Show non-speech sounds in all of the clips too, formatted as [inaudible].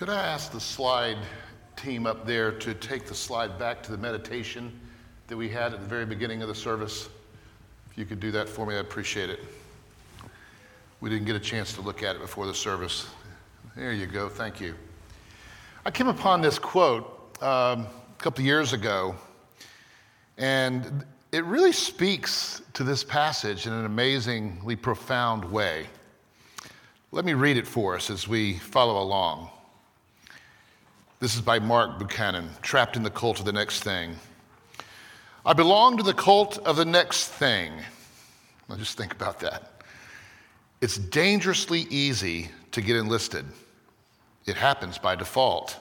Could I ask the slide team up there to take the slide back to the meditation that we had at the very beginning of the service? If you could do that for me, I'd appreciate it. We didn't get a chance to look at it before the service. There you go, thank you. I came upon this quote um, a couple years ago, and it really speaks to this passage in an amazingly profound way. Let me read it for us as we follow along. This is by Mark Buchanan, Trapped in the Cult of the Next Thing. I belong to the cult of the next thing. Now just think about that. It's dangerously easy to get enlisted. It happens by default.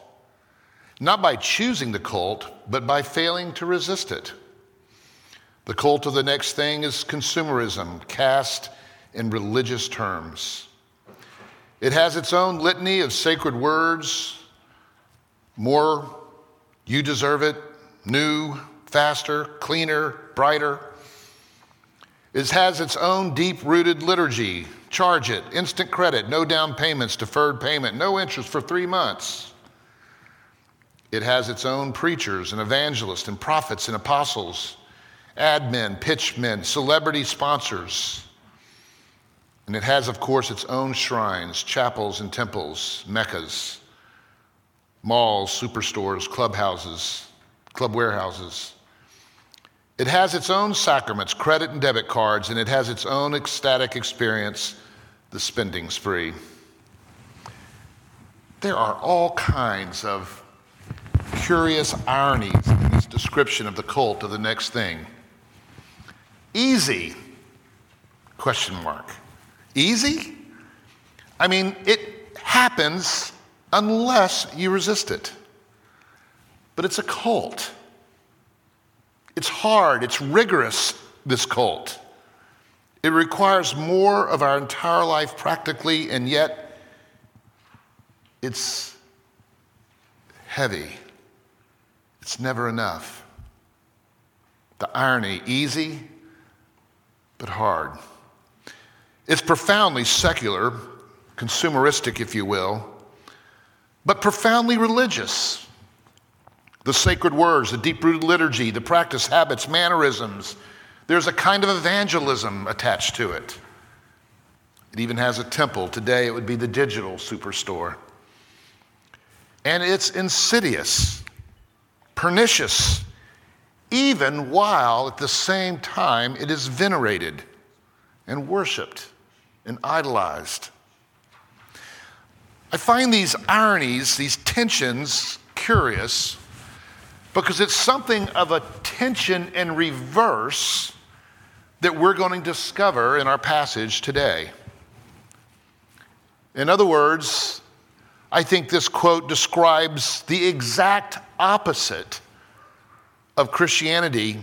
Not by choosing the cult, but by failing to resist it. The cult of the next thing is consumerism, cast in religious terms. It has its own litany of sacred words, more, you deserve it, new, faster, cleaner, brighter. It has its own deep rooted liturgy. Charge it, instant credit, no down payments, deferred payment, no interest for three months. It has its own preachers and evangelists and prophets and apostles, admin, pitchmen, celebrity sponsors. And it has, of course, its own shrines, chapels, and temples, meccas malls, superstores, clubhouses, club warehouses. It has its own sacraments, credit and debit cards, and it has its own ecstatic experience, the spending spree. There are all kinds of curious ironies in this description of the cult of the next thing. Easy? Question mark. Easy? I mean, it happens unless you resist it. But it's a cult. It's hard, it's rigorous, this cult. It requires more of our entire life practically, and yet it's heavy. It's never enough. The irony easy, but hard. It's profoundly secular, consumeristic, if you will but profoundly religious. The sacred words, the deep rooted liturgy, the practice habits, mannerisms. There's a kind of evangelism attached to it. It even has a temple. Today it would be the digital superstore. And it's insidious, pernicious, even while at the same time it is venerated and worshiped and idolized. I find these ironies, these tensions, curious because it's something of a tension in reverse that we're going to discover in our passage today. In other words, I think this quote describes the exact opposite of Christianity,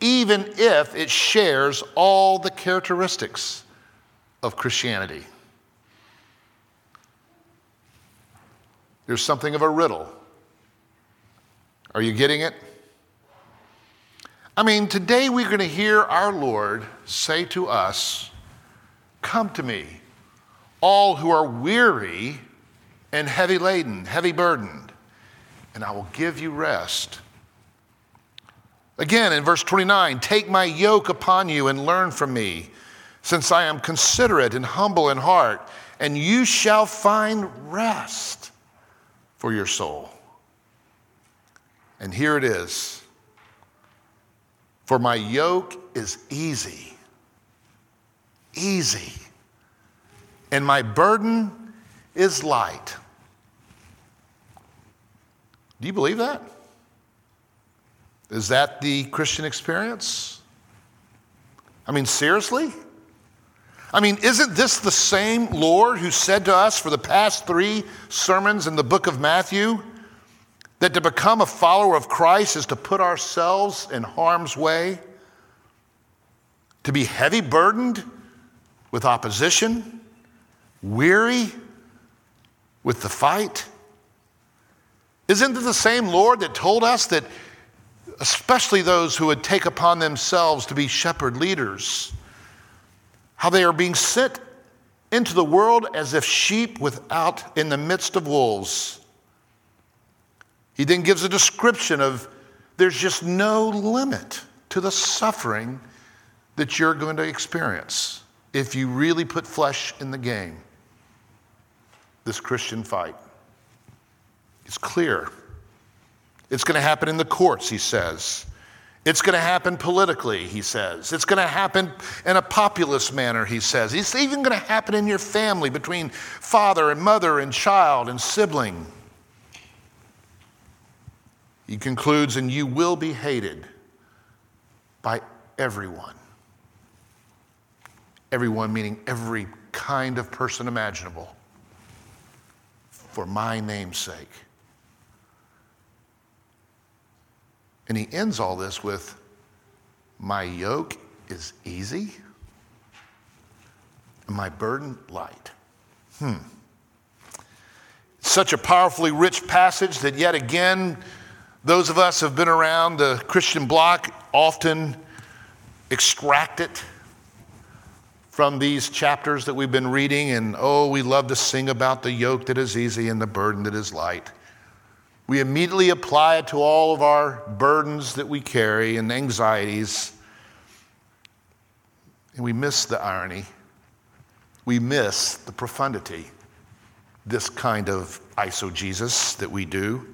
even if it shares all the characteristics of Christianity. There's something of a riddle. Are you getting it? I mean, today we're going to hear our Lord say to us, Come to me, all who are weary and heavy laden, heavy burdened, and I will give you rest. Again, in verse 29, take my yoke upon you and learn from me, since I am considerate and humble in heart, and you shall find rest for your soul. And here it is For my yoke is easy, easy, and my burden is light. Do you believe that? Is that the Christian experience? I mean, seriously? I mean, isn't this the same Lord who said to us for the past three sermons in the book of Matthew that to become a follower of Christ is to put ourselves in harm's way, to be heavy burdened with opposition, weary with the fight? Isn't it the same Lord that told us that, especially those who would take upon themselves to be shepherd leaders, how they are being sent into the world as if sheep without in the midst of wolves. He then gives a description of there's just no limit to the suffering that you're going to experience if you really put flesh in the game. This Christian fight. It's clear. It's going to happen in the courts, he says. It's going to happen politically, he says. It's going to happen in a populist manner, he says. It's even going to happen in your family between father and mother and child and sibling. He concludes, and you will be hated by everyone. Everyone, meaning every kind of person imaginable, for my name's sake. And he ends all this with, My yoke is easy, and my burden light. Hmm. Such a powerfully rich passage that yet again, those of us who have been around the Christian block often extract it from these chapters that we've been reading, and oh, we love to sing about the yoke that is easy and the burden that is light. We immediately apply it to all of our burdens that we carry and anxieties. And we miss the irony. We miss the profundity, this kind of eisegesis that we do.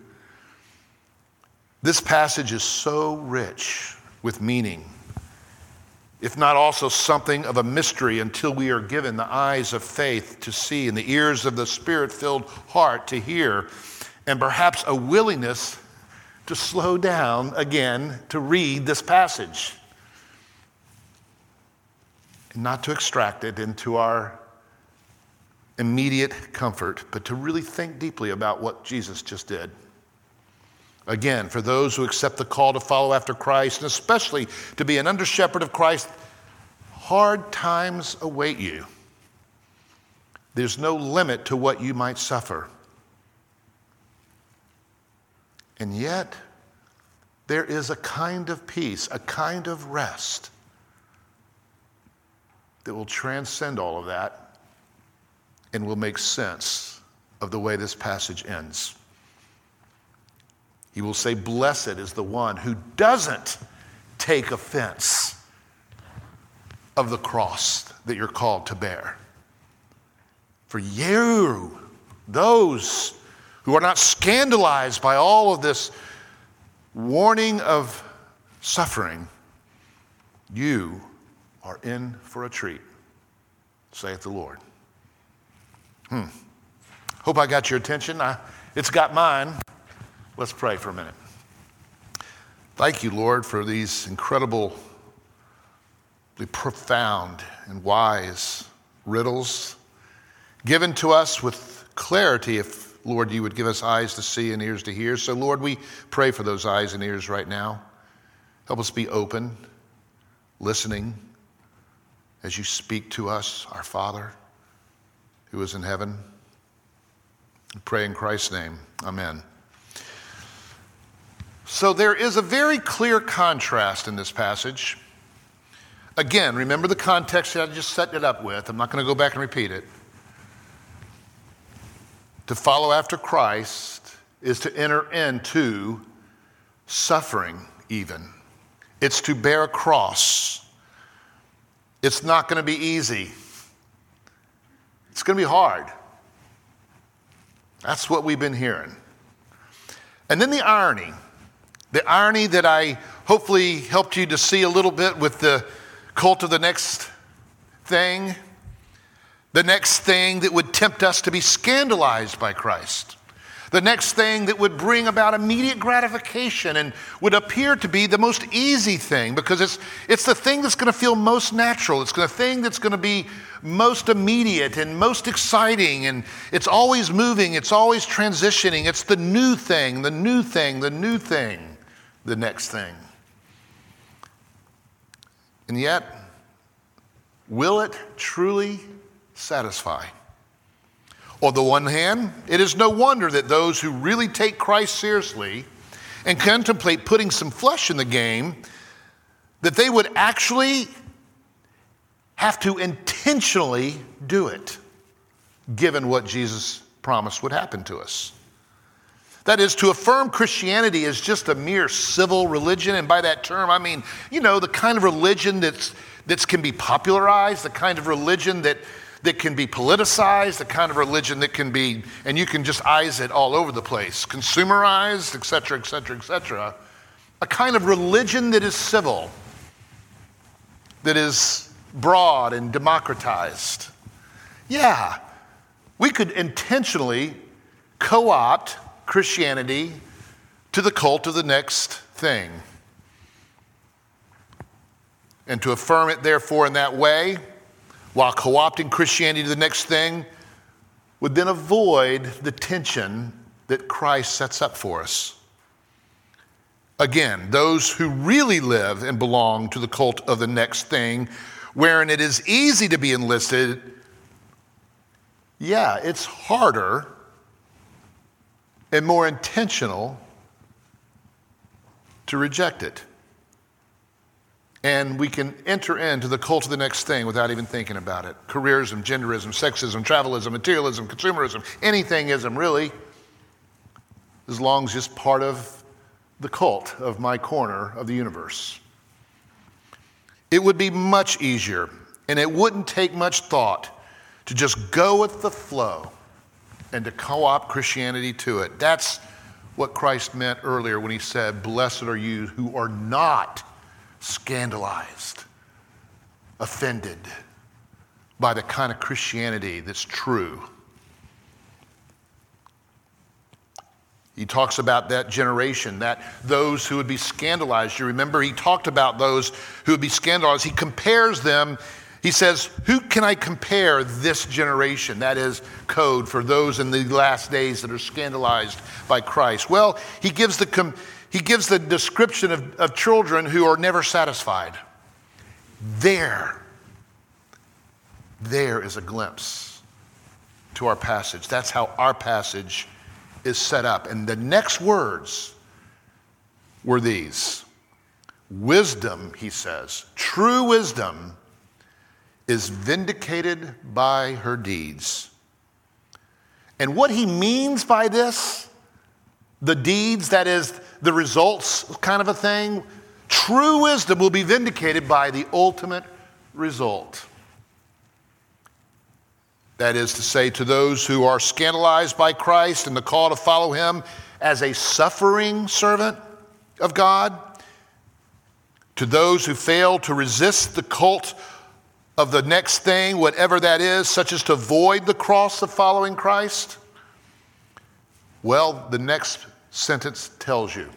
This passage is so rich with meaning, if not also something of a mystery until we are given the eyes of faith to see and the ears of the spirit filled heart to hear and perhaps a willingness to slow down again to read this passage. And not to extract it into our immediate comfort, but to really think deeply about what Jesus just did. Again, for those who accept the call to follow after Christ, and especially to be an under shepherd of Christ, hard times await you. There's no limit to what you might suffer. And yet, there is a kind of peace, a kind of rest that will transcend all of that and will make sense of the way this passage ends. He will say, Blessed is the one who doesn't take offense of the cross that you're called to bear. For you, those who are not scandalized by all of this warning of suffering, you are in for a treat, saith the Lord. Hmm. Hope I got your attention. I, it's got mine. Let's pray for a minute. Thank you, Lord, for these incredibly profound and wise riddles given to us with clarity if Lord, you would give us eyes to see and ears to hear. So, Lord, we pray for those eyes and ears right now. Help us be open, listening as you speak to us, our Father who is in heaven. We pray in Christ's name. Amen. So, there is a very clear contrast in this passage. Again, remember the context that I just set it up with. I'm not going to go back and repeat it. To follow after Christ is to enter into suffering, even. It's to bear a cross. It's not going to be easy, it's going to be hard. That's what we've been hearing. And then the irony the irony that I hopefully helped you to see a little bit with the cult of the next thing the next thing that would tempt us to be scandalized by Christ. The next thing that would bring about immediate gratification and would appear to be the most easy thing because it's, it's the thing that's going to feel most natural. It's the thing that's going to be most immediate and most exciting. And it's always moving, it's always transitioning. It's the new thing, the new thing, the new thing, the next thing. And yet, will it truly satisfy. On the one hand, it is no wonder that those who really take Christ seriously and contemplate putting some flesh in the game, that they would actually have to intentionally do it. given what Jesus promised would happen to us. That is, to affirm Christianity as just a mere civil religion, and by that term, I mean, you know, the kind of religion that's, that can be popularized, the kind of religion that, that can be politicized, the kind of religion that can be, and you can just eyes it all over the place, consumerized, et cetera, et cetera, et cetera. A kind of religion that is civil, that is broad and democratized. Yeah, we could intentionally co opt Christianity to the cult of the next thing. And to affirm it, therefore, in that way, while co opting Christianity to the next thing, would then avoid the tension that Christ sets up for us. Again, those who really live and belong to the cult of the next thing, wherein it is easy to be enlisted, yeah, it's harder and more intentional to reject it. And we can enter into the cult of the next thing without even thinking about it. Careerism, genderism, sexism, travelism, materialism, consumerism, anythingism, really, as long as it's part of the cult of my corner of the universe. It would be much easier, and it wouldn't take much thought to just go with the flow and to co opt Christianity to it. That's what Christ meant earlier when he said, Blessed are you who are not scandalized, offended by the kind of Christianity that's true. He talks about that generation, that those who would be scandalized. You remember, he talked about those who would be scandalized. He compares them he says, Who can I compare this generation? That is code for those in the last days that are scandalized by Christ. Well, he gives the, he gives the description of, of children who are never satisfied. There, there is a glimpse to our passage. That's how our passage is set up. And the next words were these Wisdom, he says, true wisdom is vindicated by her deeds. And what he means by this, the deeds, that is, the results kind of a thing, true wisdom will be vindicated by the ultimate result. That is to say, to those who are scandalized by Christ and the call to follow him as a suffering servant of God, to those who fail to resist the cult of the next thing, whatever that is, such as to avoid the cross of following Christ? Well, the next sentence tells you.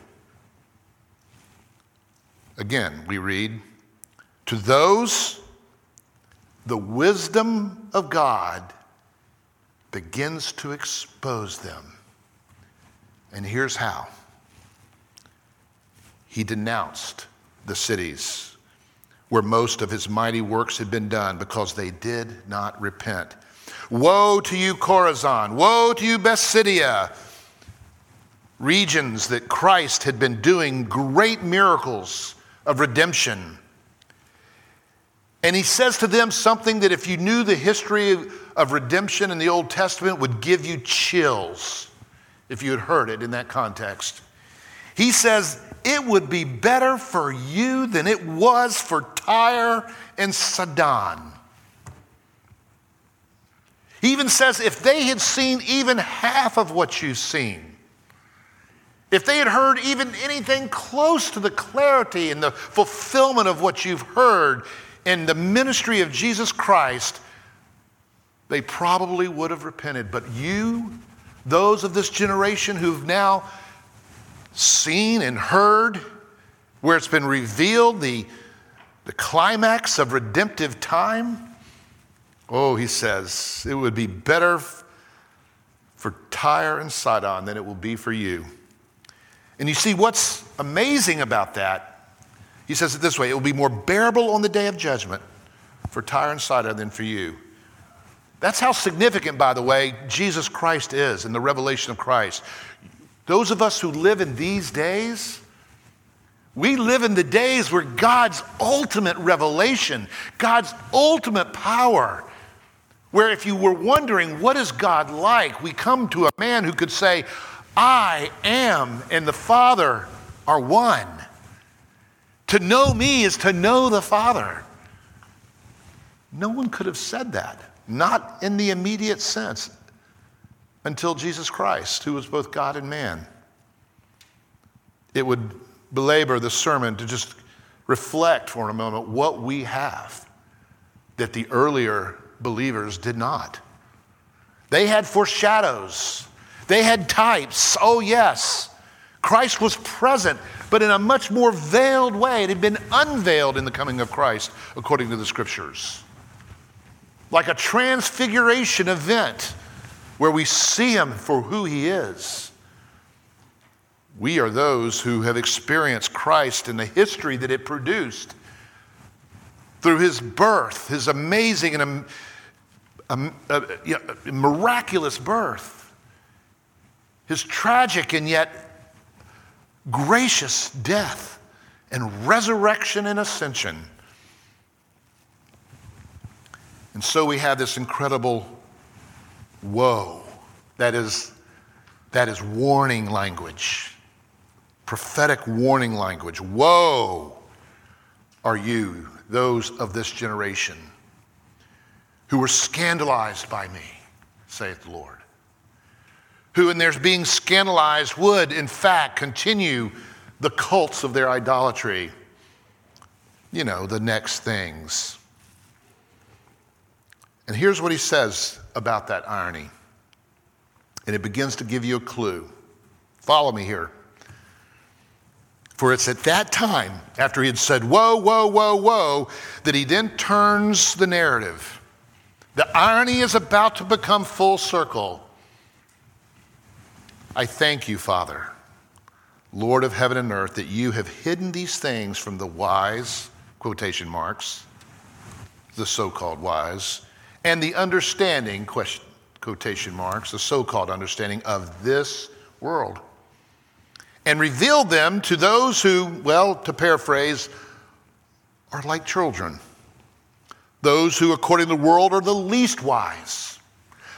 Again, we read, To those, the wisdom of God begins to expose them. And here's how He denounced the cities where most of his mighty works had been done because they did not repent. Woe to you, Chorazin! Woe to you, Bethsaida! Regions that Christ had been doing great miracles of redemption. And he says to them something that, if you knew the history of redemption in the Old Testament, would give you chills if you had heard it in that context. He says, It would be better for you than it was for Tyre and Sidon. He even says, If they had seen even half of what you've seen, if they had heard even anything close to the clarity and the fulfillment of what you've heard in the ministry of Jesus Christ, they probably would have repented. But you, those of this generation who've now seen and heard, where it's been revealed the, the climax of redemptive time. Oh, he says, it would be better for Tyre and Sidon than it will be for you. And you see, what's amazing about that, he says it this way it will be more bearable on the day of judgment for Tyre and Sidon than for you. That's how significant, by the way, Jesus Christ is in the revelation of Christ. Those of us who live in these days, we live in the days where God's ultimate revelation, God's ultimate power Where if you were wondering, what is God like? We come to a man who could say, I am and the Father are one. To know me is to know the Father. No one could have said that, not in the immediate sense, until Jesus Christ, who was both God and man. It would belabor the sermon to just reflect for a moment what we have that the earlier believers did not. They had foreshadows, they had types. Oh, yes. Christ was present, but in a much more veiled way. It had been unveiled in the coming of Christ, according to the scriptures. Like a transfiguration event where we see him for who he is. We are those who have experienced Christ and the history that it produced through his birth, his amazing and um, uh, know, miraculous birth, his tragic and yet gracious death and resurrection and ascension. And so we have this incredible woe that is, that is warning language prophetic warning language. Woe are you, those of this generation, who were scandalized by me, saith the Lord. Who, in their being scandalized, would in fact continue the cults of their idolatry. You know, the next things. And here's what he says about that irony. And it begins to give you a clue. Follow me here. For it's at that time, after he had said, Whoa, whoa, whoa, whoa, that he then turns the narrative. The irony is about to become full circle. I thank you, Father, Lord of heaven and earth, that you have hidden these things from the wise, quotation marks, the so called wise, and the understanding, question, quotation marks, the so called understanding of this world and revealed them to those who, well, to paraphrase, are like children. Those who, according to the world, are the least wise.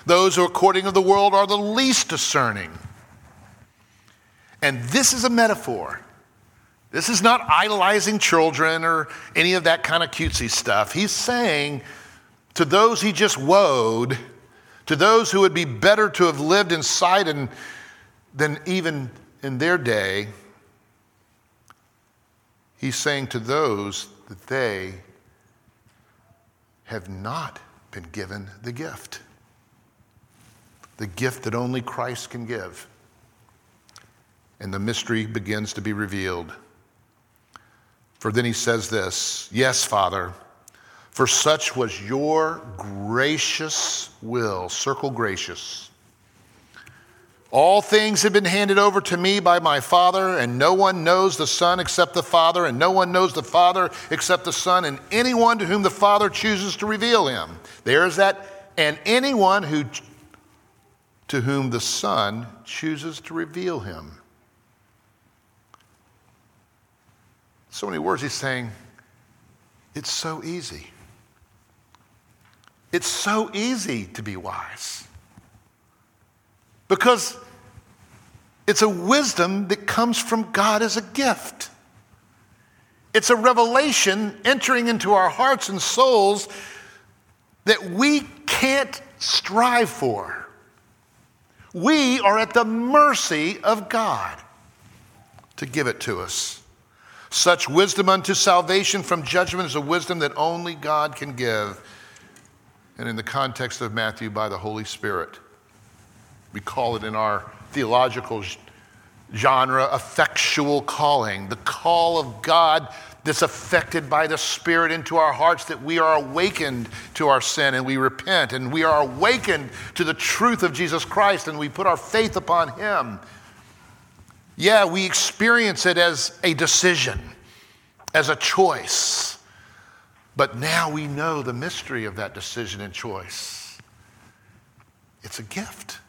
Those who, according to the world, are the least discerning. And this is a metaphor. This is not idolizing children or any of that kind of cutesy stuff. He's saying to those he just woed, to those who would be better to have lived in Sidon than even in their day, he's saying to those that they have not been given the gift, the gift that only Christ can give. And the mystery begins to be revealed. For then he says this Yes, Father, for such was your gracious will, circle gracious all things have been handed over to me by my Father, and no one knows the Son except the Father, and no one knows the Father except the Son, and anyone to whom the Father chooses to reveal him. There's that, and anyone who to whom the Son chooses to reveal him. So many words he's saying, it's so easy. It's so easy to be wise. Because it's a wisdom that comes from God as a gift. It's a revelation entering into our hearts and souls that we can't strive for. We are at the mercy of God to give it to us. Such wisdom unto salvation from judgment is a wisdom that only God can give. And in the context of Matthew, by the Holy Spirit. We call it in our theological genre effectual calling, the call of God that's affected by the Spirit into our hearts, that we are awakened to our sin and we repent, and we are awakened to the truth of Jesus Christ and we put our faith upon Him. Yeah, we experience it as a decision, as a choice. But now we know the mystery of that decision and choice. It's a gift.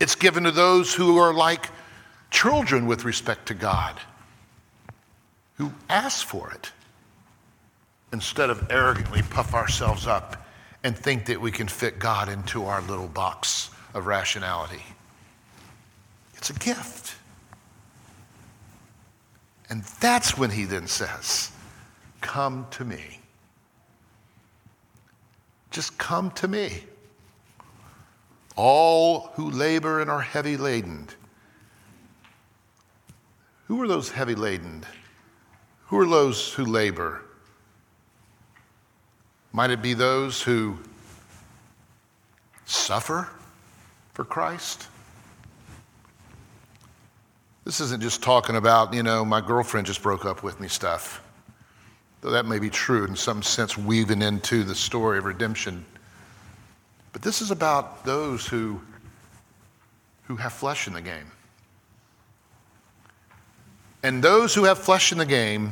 It's given to those who are like children with respect to God, who ask for it instead of arrogantly puff ourselves up and think that we can fit God into our little box of rationality. It's a gift. And that's when he then says, Come to me. Just come to me. All who labor and are heavy laden. Who are those heavy laden? Who are those who labor? Might it be those who suffer for Christ? This isn't just talking about, you know, my girlfriend just broke up with me stuff. Though that may be true in some sense, weaving into the story of redemption. But this is about those who, who have flesh in the game. And those who have flesh in the game,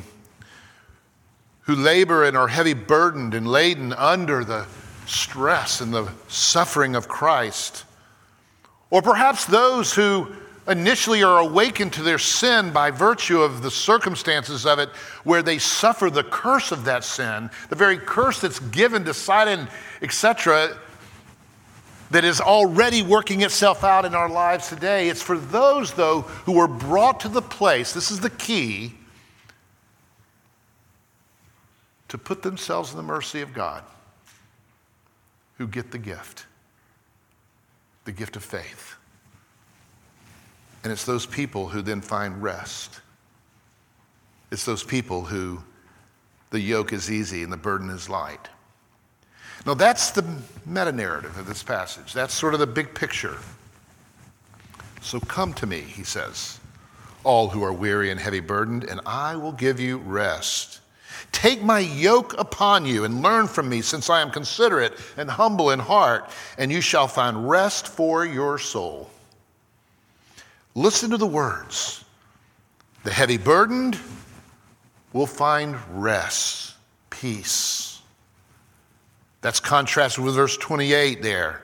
who labor and are heavy burdened and laden under the stress and the suffering of Christ, or perhaps those who initially are awakened to their sin by virtue of the circumstances of it, where they suffer the curse of that sin, the very curse that's given to Sidon, etc., that is already working itself out in our lives today. It's for those, though, who are brought to the place, this is the key, to put themselves in the mercy of God, who get the gift, the gift of faith. And it's those people who then find rest. It's those people who the yoke is easy and the burden is light. Now, that's the meta narrative of this passage. That's sort of the big picture. So come to me, he says, all who are weary and heavy burdened, and I will give you rest. Take my yoke upon you and learn from me, since I am considerate and humble in heart, and you shall find rest for your soul. Listen to the words. The heavy burdened will find rest, peace. That's contrasted with verse 28 there.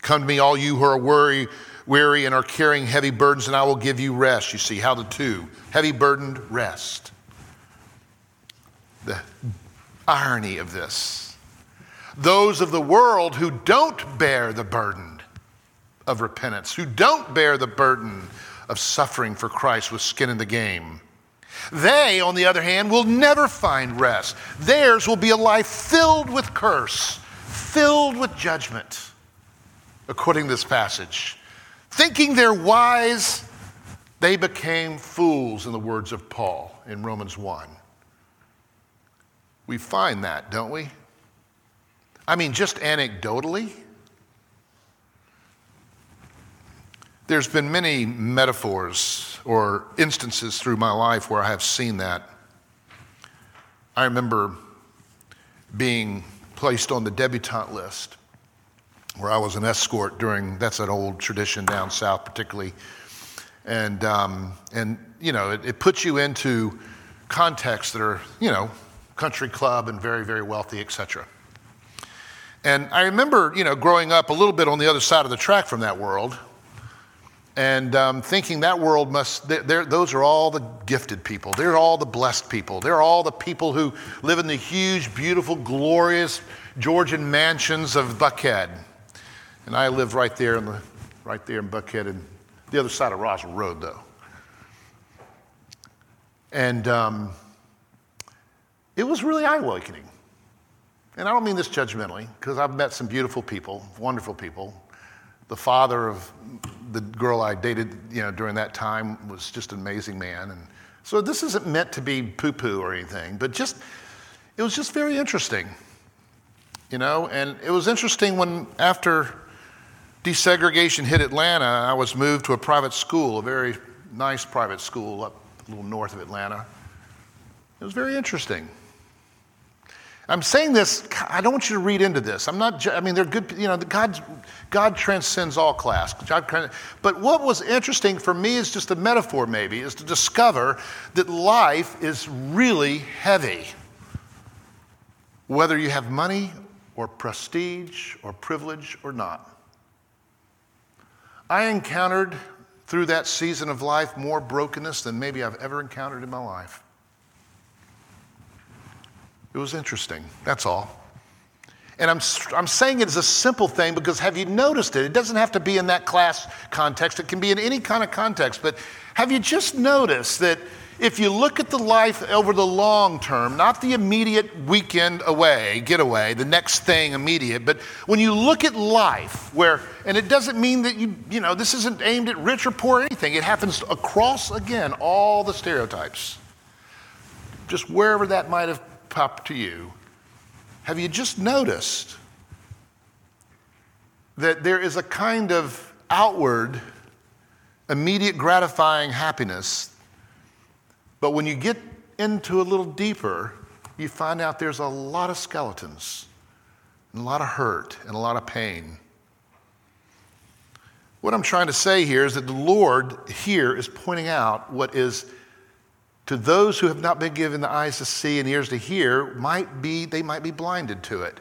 Come to me, all you who are weary, weary and are carrying heavy burdens, and I will give you rest. You see how the two heavy burdened, rest. The irony of this. Those of the world who don't bear the burden of repentance, who don't bear the burden of suffering for Christ with skin in the game. They, on the other hand, will never find rest. Theirs will be a life filled with curse, filled with judgment, according to this passage. Thinking they're wise, they became fools, in the words of Paul in Romans 1. We find that, don't we? I mean, just anecdotally. There's been many metaphors or instances through my life where I have seen that. I remember being placed on the debutante list where I was an escort during, that's an old tradition down south, particularly. And, um, and you know, it, it puts you into contexts that are, you know, country club and very, very wealthy, etc. And I remember, you know, growing up a little bit on the other side of the track from that world, and um, thinking that world must, those are all the gifted people. They're all the blessed people. They're all the people who live in the huge, beautiful, glorious Georgian mansions of Buckhead. And I live right there in, the, right there in Buckhead, and the other side of Roswell Road, though. And um, it was really eye awakening. And I don't mean this judgmentally, because I've met some beautiful people, wonderful people. The father of the girl I dated, you know, during that time was just an amazing man. And so this isn't meant to be poo-poo or anything, but just it was just very interesting, you know. And it was interesting when after desegregation hit Atlanta, I was moved to a private school, a very nice private school up a little north of Atlanta. It was very interesting. I'm saying this, I don't want you to read into this. I'm not, I mean, they're good, you know, God, God transcends all class. But what was interesting for me is just a metaphor, maybe, is to discover that life is really heavy. Whether you have money or prestige or privilege or not. I encountered through that season of life more brokenness than maybe I've ever encountered in my life. It was interesting, that's all. And I'm, I'm saying it as a simple thing because have you noticed it? It doesn't have to be in that class context, it can be in any kind of context. But have you just noticed that if you look at the life over the long term, not the immediate weekend away, getaway, the next thing immediate, but when you look at life, where, and it doesn't mean that you, you know, this isn't aimed at rich or poor or anything, it happens across, again, all the stereotypes. Just wherever that might have popped to you, have you just noticed that there is a kind of outward, immediate gratifying happiness but when you get into a little deeper, you find out there's a lot of skeletons, and a lot of hurt, and a lot of pain. What I'm trying to say here is that the Lord here is pointing out what is to those who have not been given the eyes to see and ears to hear might be they might be blinded to it.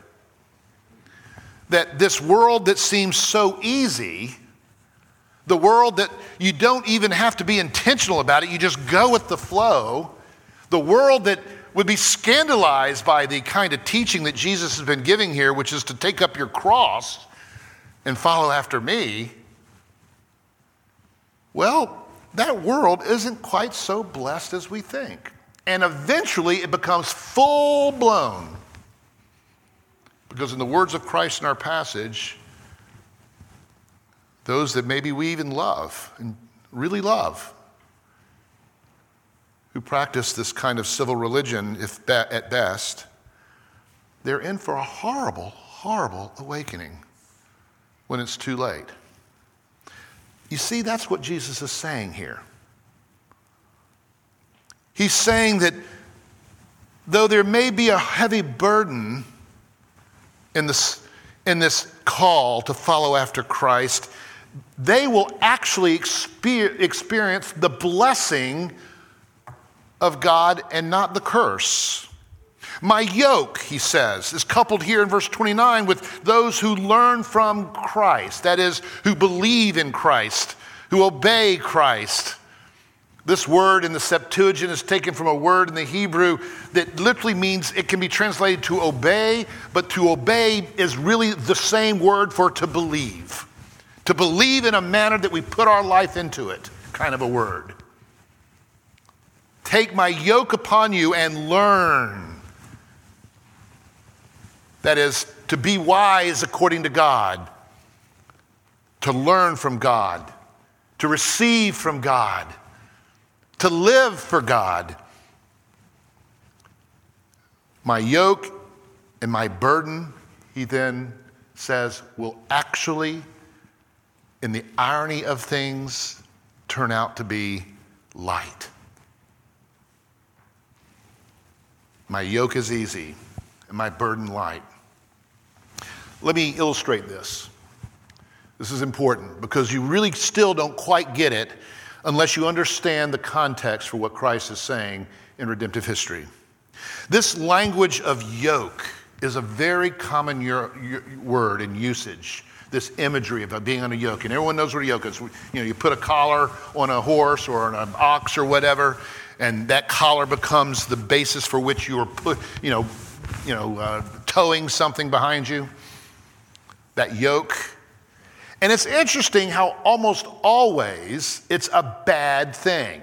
That this world that seems so easy the world that you don't even have to be intentional about it, you just go with the flow. The world that would be scandalized by the kind of teaching that Jesus has been giving here, which is to take up your cross and follow after me. Well, that world isn't quite so blessed as we think. And eventually it becomes full blown. Because, in the words of Christ in our passage, those that maybe we even love and really love, who practice this kind of civil religion, if be- at best, they're in for a horrible, horrible awakening when it's too late. You see, that's what Jesus is saying here. He's saying that though there may be a heavy burden in this, in this call to follow after Christ, they will actually experience the blessing of God and not the curse. My yoke, he says, is coupled here in verse 29 with those who learn from Christ, that is, who believe in Christ, who obey Christ. This word in the Septuagint is taken from a word in the Hebrew that literally means it can be translated to obey, but to obey is really the same word for to believe to believe in a manner that we put our life into it, kind of a word. Take my yoke upon you and learn. That is, to be wise according to God, to learn from God, to receive from God, to live for God. My yoke and my burden, he then says, will actually in the irony of things, turn out to be light. My yoke is easy and my burden light. Let me illustrate this. This is important because you really still don't quite get it unless you understand the context for what Christ is saying in redemptive history. This language of yoke is a very common word in usage this imagery of being on a yoke. And everyone knows what a yoke is. You know, you put a collar on a horse or on an ox or whatever, and that collar becomes the basis for which you are put, you know, you know, uh, towing something behind you. That yoke. And it's interesting how almost always it's a bad thing.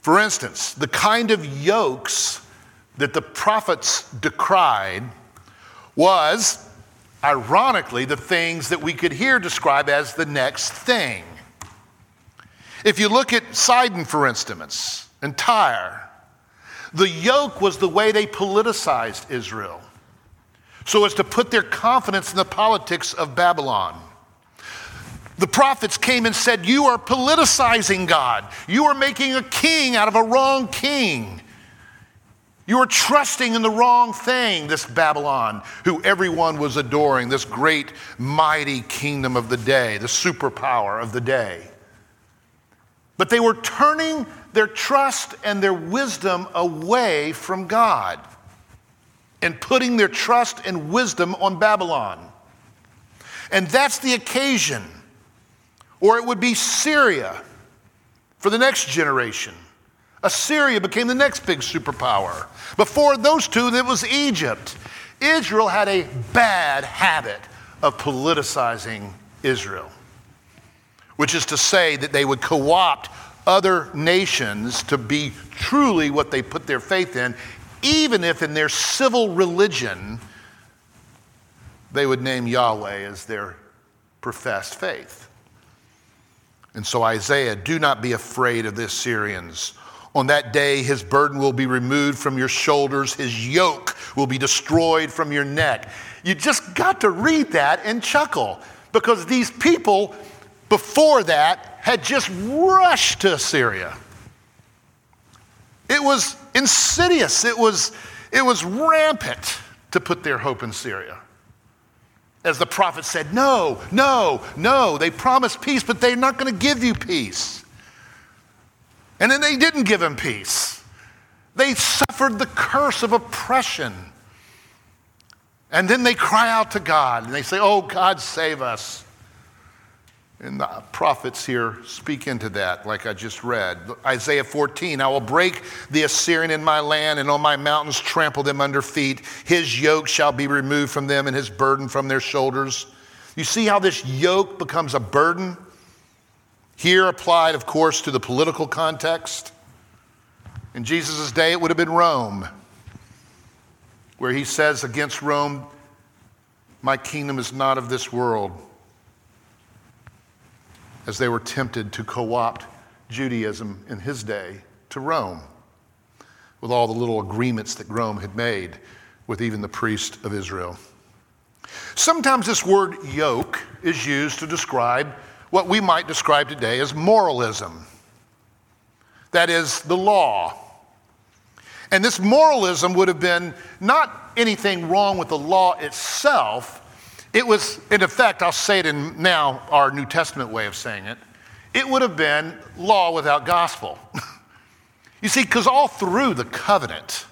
For instance, the kind of yokes that the prophets decried was ironically, the things that we could here describe as the next thing. If you look at Sidon, for instance, and Tyre, the yoke was the way they politicized Israel so as to put their confidence in the politics of Babylon. The prophets came and said, You are politicizing God. You are making a king out of a wrong king. You are trusting in the wrong thing, this Babylon, who everyone was adoring, this great, mighty kingdom of the day, the superpower of the day. But they were turning their trust and their wisdom away from God and putting their trust and wisdom on Babylon. And that's the occasion. Or it would be Syria for the next generation. Assyria became the next big superpower. Before those two, it was Egypt. Israel had a bad habit of politicizing Israel, which is to say that they would co opt other nations to be truly what they put their faith in, even if in their civil religion they would name Yahweh as their professed faith. And so, Isaiah, do not be afraid of the Assyrians. On that day, his burden will be removed from your shoulders, his yoke will be destroyed from your neck. You just got to read that and chuckle because these people before that had just rushed to Assyria. It was insidious, it was, it was rampant to put their hope in Syria. As the prophet said, No, no, no. They promised peace, but they're not going to give you peace. And then they didn't give him peace. They suffered the curse of oppression. And then they cry out to God and they say, Oh, God, save us. And the prophets here speak into that, like I just read. Isaiah 14 I will break the Assyrian in my land, and on my mountains trample them under feet. His yoke shall be removed from them, and his burden from their shoulders. You see how this yoke becomes a burden? Here applied, of course, to the political context. In Jesus' day, it would have been Rome, where he says against Rome, My kingdom is not of this world as they were tempted to co opt Judaism in his day to Rome, with all the little agreements that Rome had made with even the priest of Israel. Sometimes this word yoke is used to describe what we might describe today as moralism. That is, the law. And this moralism would have been not anything wrong with the law itself, it was, in effect, I'll say it in now our New Testament way of saying it, it would have been law without gospel. [laughs] you see, because all through the covenant,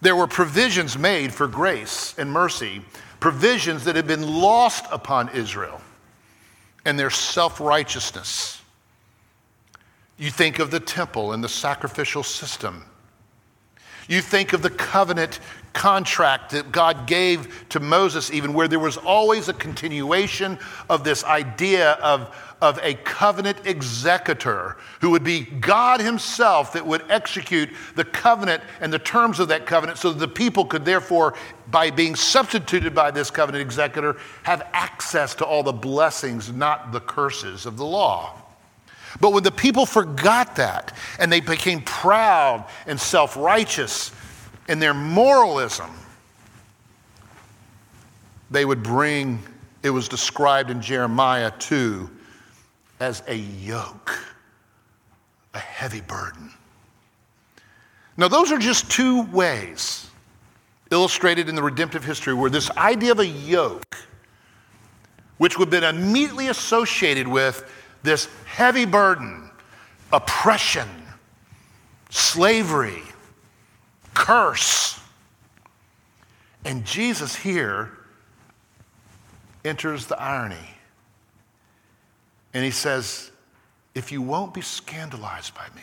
there were provisions made for grace and mercy, provisions that had been lost upon Israel and their self righteousness. You think of the temple and the sacrificial system. You think of the covenant contract that God gave to Moses, even where there was always a continuation of this idea of, of a covenant executor who would be God Himself that would execute the covenant and the terms of that covenant so that the people could therefore, by being substituted by this covenant executor, have access to all the blessings, not the curses of the law. But when the people forgot that and they became proud and self righteous in their moralism, they would bring, it was described in Jeremiah 2 as a yoke, a heavy burden. Now, those are just two ways illustrated in the redemptive history where this idea of a yoke, which would have been immediately associated with this heavy burden, oppression, slavery, curse. And Jesus here enters the irony. And he says, If you won't be scandalized by me,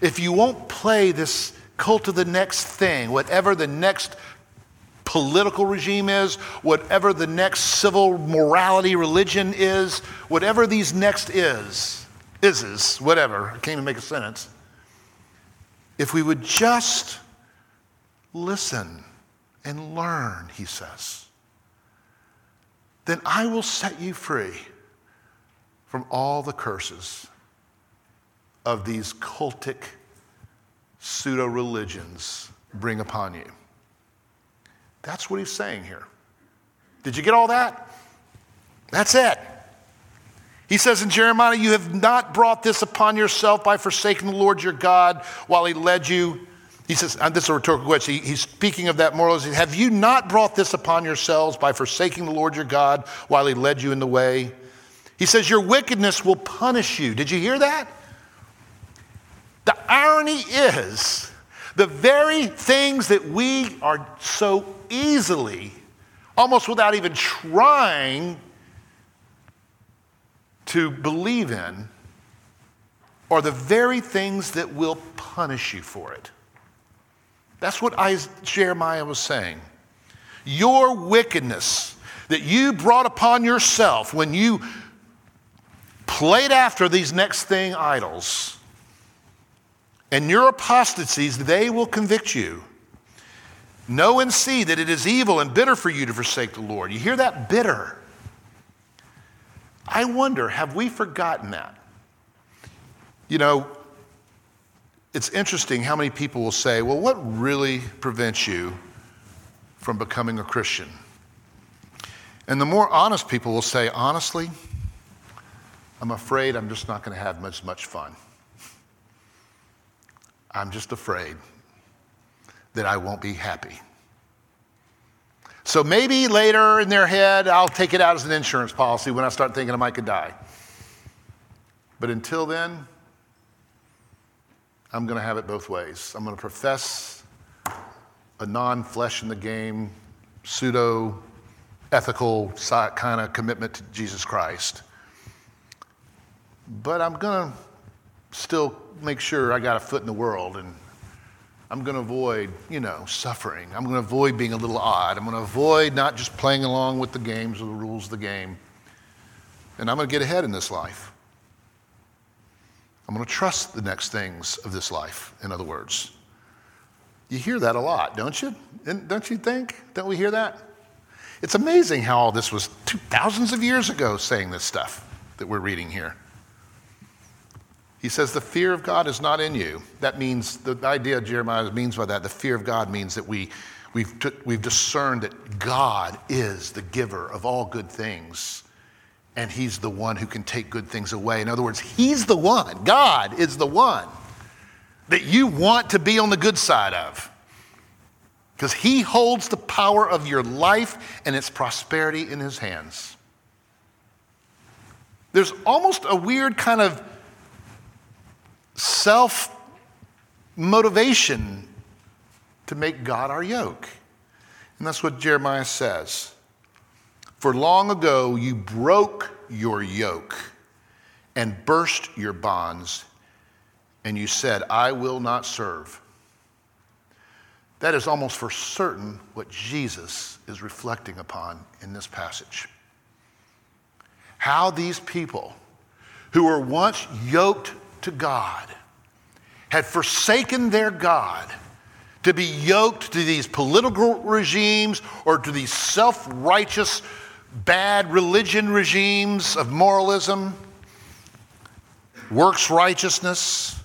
if you won't play this cult of the next thing, whatever the next political regime is, whatever the next civil morality religion is, whatever these next is, is, whatever, I can't even make a sentence. If we would just listen and learn, he says, then I will set you free from all the curses of these cultic pseudo religions bring upon you. That's what he's saying here. Did you get all that? That's it. He says in Jeremiah, You have not brought this upon yourself by forsaking the Lord your God while he led you. He says, and this is a rhetorical question. He, he's speaking of that moralism. Have you not brought this upon yourselves by forsaking the Lord your God while he led you in the way? He says, Your wickedness will punish you. Did you hear that? The irony is the very things that we are so easily, almost without even trying to believe in, are the very things that will punish you for it. That's what Jeremiah was saying. your wickedness that you brought upon yourself when you played after these next thing idols and your apostasies, they will convict you. Know and see that it is evil and bitter for you to forsake the Lord. You hear that? Bitter. I wonder, have we forgotten that? You know, it's interesting how many people will say, well, what really prevents you from becoming a Christian? And the more honest people will say, honestly, I'm afraid I'm just not going to have much, much fun. I'm just afraid that I won't be happy. So maybe later in their head, I'll take it out as an insurance policy when I start thinking I might could die. But until then, I'm going to have it both ways. I'm going to profess a non flesh in the game, pseudo ethical kind of commitment to Jesus Christ. But I'm going to still make sure I got a foot in the world and I'm going to avoid, you know, suffering. I'm going to avoid being a little odd. I'm going to avoid not just playing along with the games or the rules of the game. And I'm going to get ahead in this life. I'm going to trust the next things of this life, in other words. You hear that a lot, don't you? And don't you think? Don't we hear that? It's amazing how all this was two thousands of years ago saying this stuff that we're reading here. He says, The fear of God is not in you. That means, the idea Jeremiah means by that, the fear of God means that we, we've, t- we've discerned that God is the giver of all good things, and He's the one who can take good things away. In other words, He's the one, God is the one that you want to be on the good side of. Because He holds the power of your life and its prosperity in His hands. There's almost a weird kind of self motivation to make God our yoke. And that's what Jeremiah says. For long ago you broke your yoke and burst your bonds, and you said, I will not serve. That is almost for certain what Jesus is reflecting upon in this passage. How these people who were once yoked to God, had forsaken their God to be yoked to these political regimes or to these self righteous, bad religion regimes of moralism, works righteousness,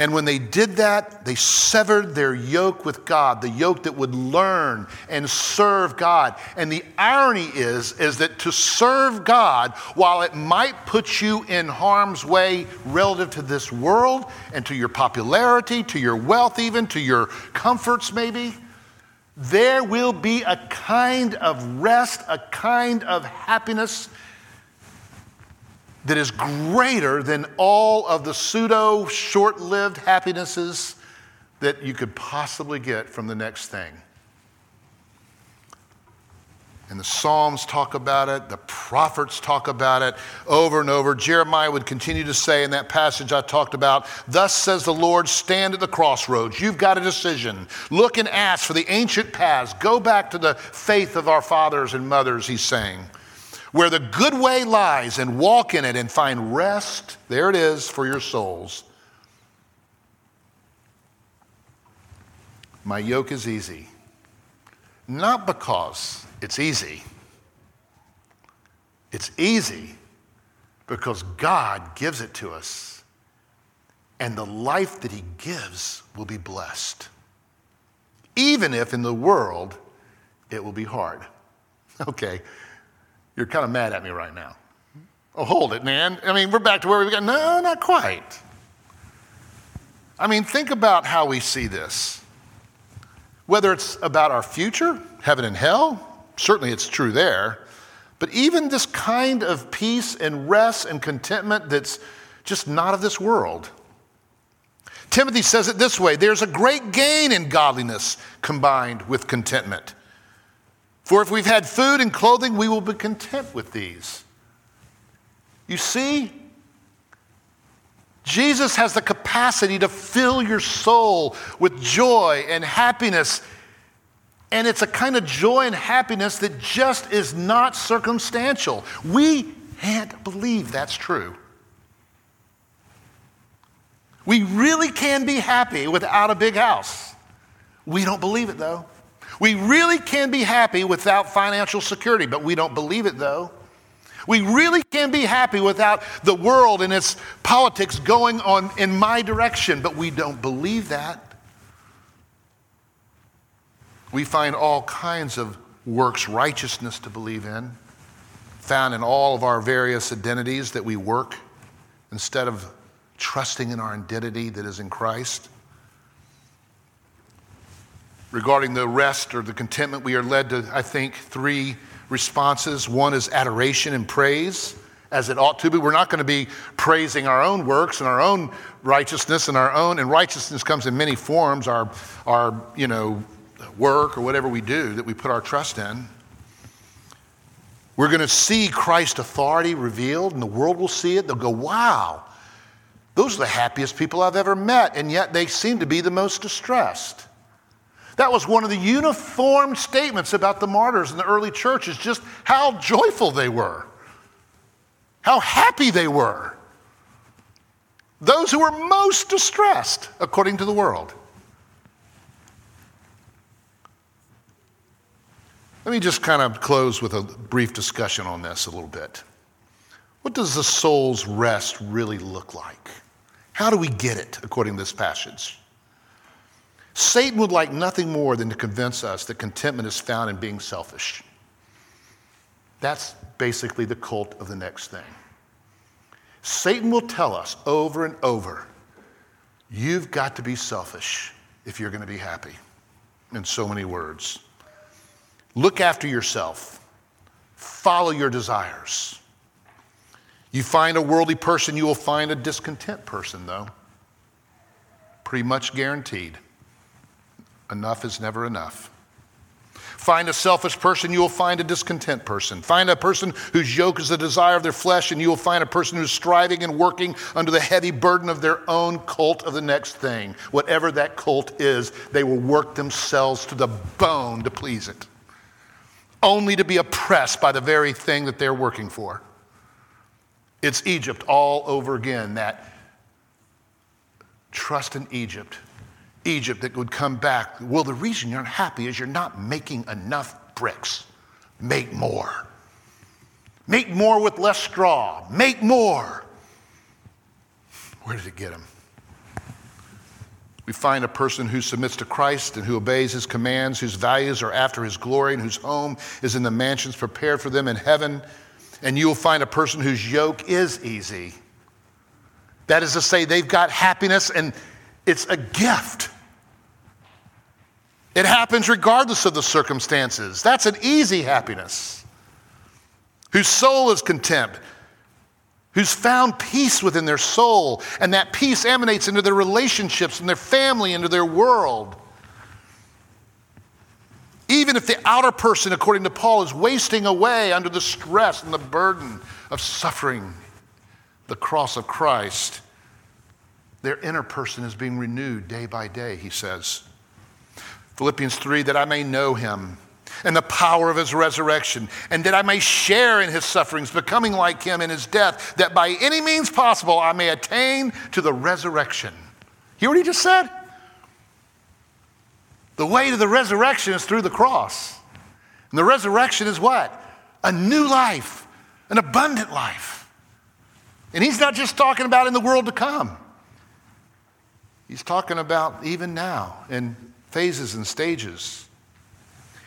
and when they did that, they severed their yoke with God, the yoke that would learn and serve God. And the irony is, is that to serve God, while it might put you in harm's way relative to this world and to your popularity, to your wealth, even to your comforts, maybe, there will be a kind of rest, a kind of happiness that is greater than all of the pseudo short lived happinesses that you could possibly get from the next thing. And the Psalms talk about it, the prophets talk about it over and over. Jeremiah would continue to say in that passage I talked about, Thus says the Lord, stand at the crossroads. You've got a decision. Look and ask for the ancient paths. Go back to the faith of our fathers and mothers, he's saying where the good way lies and walk in it and find rest. There it is for your souls. My yoke is easy. Not because it's easy. It's easy because God gives it to us. And the life that He gives will be blessed. Even if in the world it will be hard. [laughs] Okay, you're kind of mad at me right now. Oh, hold it, man. I mean, we're back to where we got. No, not quite. I mean, think about how we see this. Whether it's about our future, heaven and hell, certainly it's true there. But even this kind of peace and rest and contentment that's just not of this world. Timothy says it this way there's a great gain in godliness combined with contentment. For if we've had food and clothing, we will be content with these. You see, Jesus has the capacity to fill your soul with joy and happiness And it's a kind of joy and happiness that just is not circumstantial. We can't believe that's true. We really can be happy without a big house. We don't believe it though. We really can be happy without financial security, but we don't believe it though. We really can be happy without the world and its politics going on in my direction, but we don't believe that. We find all kinds of works righteousness to believe in, found in all of our various identities that we work instead of trusting in our identity that is in Christ. Regarding the rest or the contentment, we are led to, I think, three responses. One is adoration and praise, as it ought to be. We're not going to be praising our own works and our own righteousness and our own, and righteousness comes in many forms, our, our you know, work or whatever we do that we put our trust in. We're going to see Christ's authority revealed, and the world will see it. They'll go, wow, those are the happiest people I've ever met, and yet they seem to be the most distressed. That was one of the uniform statements about the martyrs in the early churches, just how joyful they were, how happy they were. Those who were most distressed, according to the world. Let me just kind of close with a brief discussion on this a little bit. What does the soul's rest really look like? How do we get it according to this passage? Satan would like nothing more than to convince us that contentment is found in being selfish. That's basically the cult of the next thing. Satan will tell us over and over you've got to be selfish if you're going to be happy, in so many words. Look after yourself, follow your desires. You find a worldly person, you will find a discontent person, though. Pretty much guaranteed. Enough is never enough. Find a selfish person, you will find a discontent person. Find a person whose yoke is the desire of their flesh, and you will find a person who's striving and working under the heavy burden of their own cult of the next thing. Whatever that cult is, they will work themselves to the bone to please it, only to be oppressed by the very thing that they're working for. It's Egypt all over again, that trust in Egypt. Egypt that would come back. Well, the reason you're unhappy is you're not making enough bricks. Make more. Make more with less straw. Make more. Where did it get him? We find a person who submits to Christ and who obeys his commands, whose values are after his glory, and whose home is in the mansions prepared for them in heaven and you will find a person whose yoke is easy. That is to say, they've got happiness and it's a gift. It happens regardless of the circumstances. That's an easy happiness. Whose soul is content, who's found peace within their soul, and that peace emanates into their relationships and their family, into their world. Even if the outer person, according to Paul, is wasting away under the stress and the burden of suffering the cross of Christ, their inner person is being renewed day by day, he says. Philippians 3 that I may know him and the power of his resurrection, and that I may share in his sufferings, becoming like him in his death, that by any means possible I may attain to the resurrection. Hear what he just said? The way to the resurrection is through the cross. And the resurrection is what? A new life, an abundant life. And he's not just talking about in the world to come, he's talking about even now in phases and stages.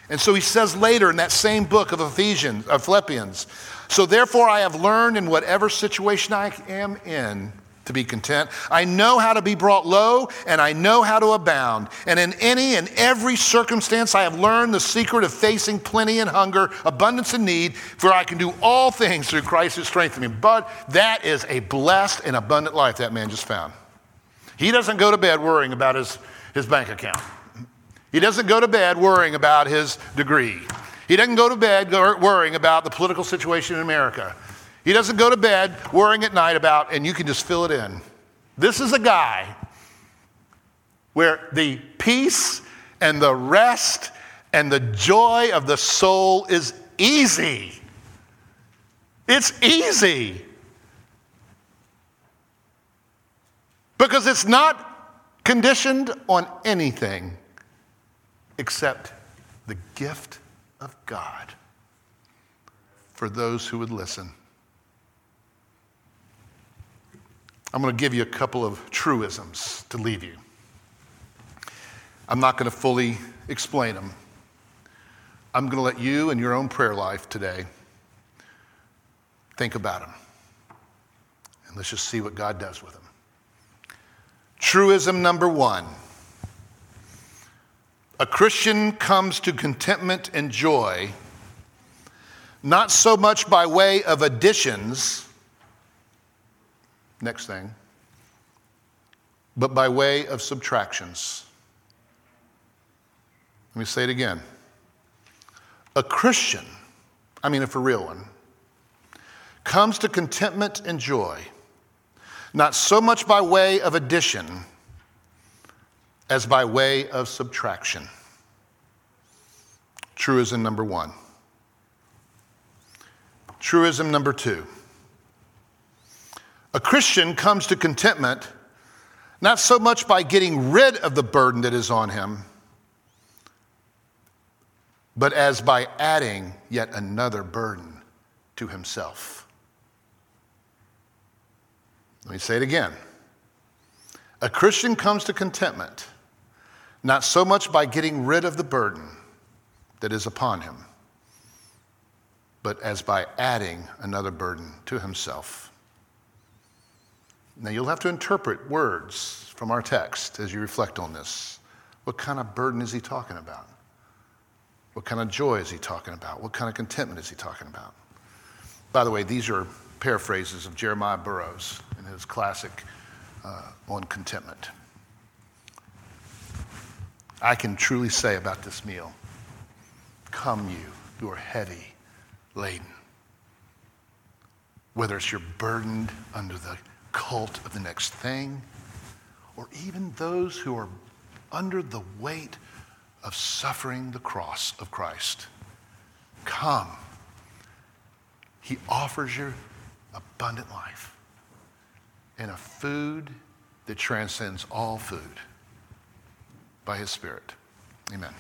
And so he says later in that same book of Ephesians, of Philippians, so therefore I have learned in whatever situation I am in to be content. I know how to be brought low, and I know how to abound. And in any and every circumstance, I have learned the secret of facing plenty and hunger, abundance and need, for I can do all things through Christ who strengthens me. But that is a blessed and abundant life that man just found. He doesn't go to bed worrying about his, his bank account. He doesn't go to bed worrying about his degree. He doesn't go to bed worrying about the political situation in America. He doesn't go to bed worrying at night about, and you can just fill it in. This is a guy where the peace and the rest And the joy of the soul is easy. It's easy. Because it's not conditioned on anything except the gift of God for those who would listen. I'm going to give you a couple of truisms to leave you. I'm not going to fully explain them. I'm going to let you in your own prayer life today think about them. And let's just see what God does with them. Truism number one a Christian comes to contentment and joy not so much by way of additions, next thing, but by way of subtractions. Let me say it again. A Christian, I mean a for real one, comes to contentment and joy, not so much by way of addition as by way of subtraction. Truism number one. Truism number two. A Christian comes to contentment not so much by getting rid of the burden that is on him, but as by adding yet another burden to himself. Let me say it again. A Christian comes to contentment not so much by getting rid of the burden that is upon him, but as by adding another burden to himself. Now, you'll have to interpret words from our text as you reflect on this. What kind of burden is he talking about? What kind of joy is he talking about? What kind of contentment is he talking about? By the way, these are paraphrases of Jeremiah Burroughs in his classic uh, on contentment. I can truly say about this meal Come, you who are heavy laden. Whether it's you're burdened under the cult of the next thing, or even those who are under the weight of suffering the cross of Christ. Come. He offers you abundant life and a food that transcends all food by His Spirit. Amen.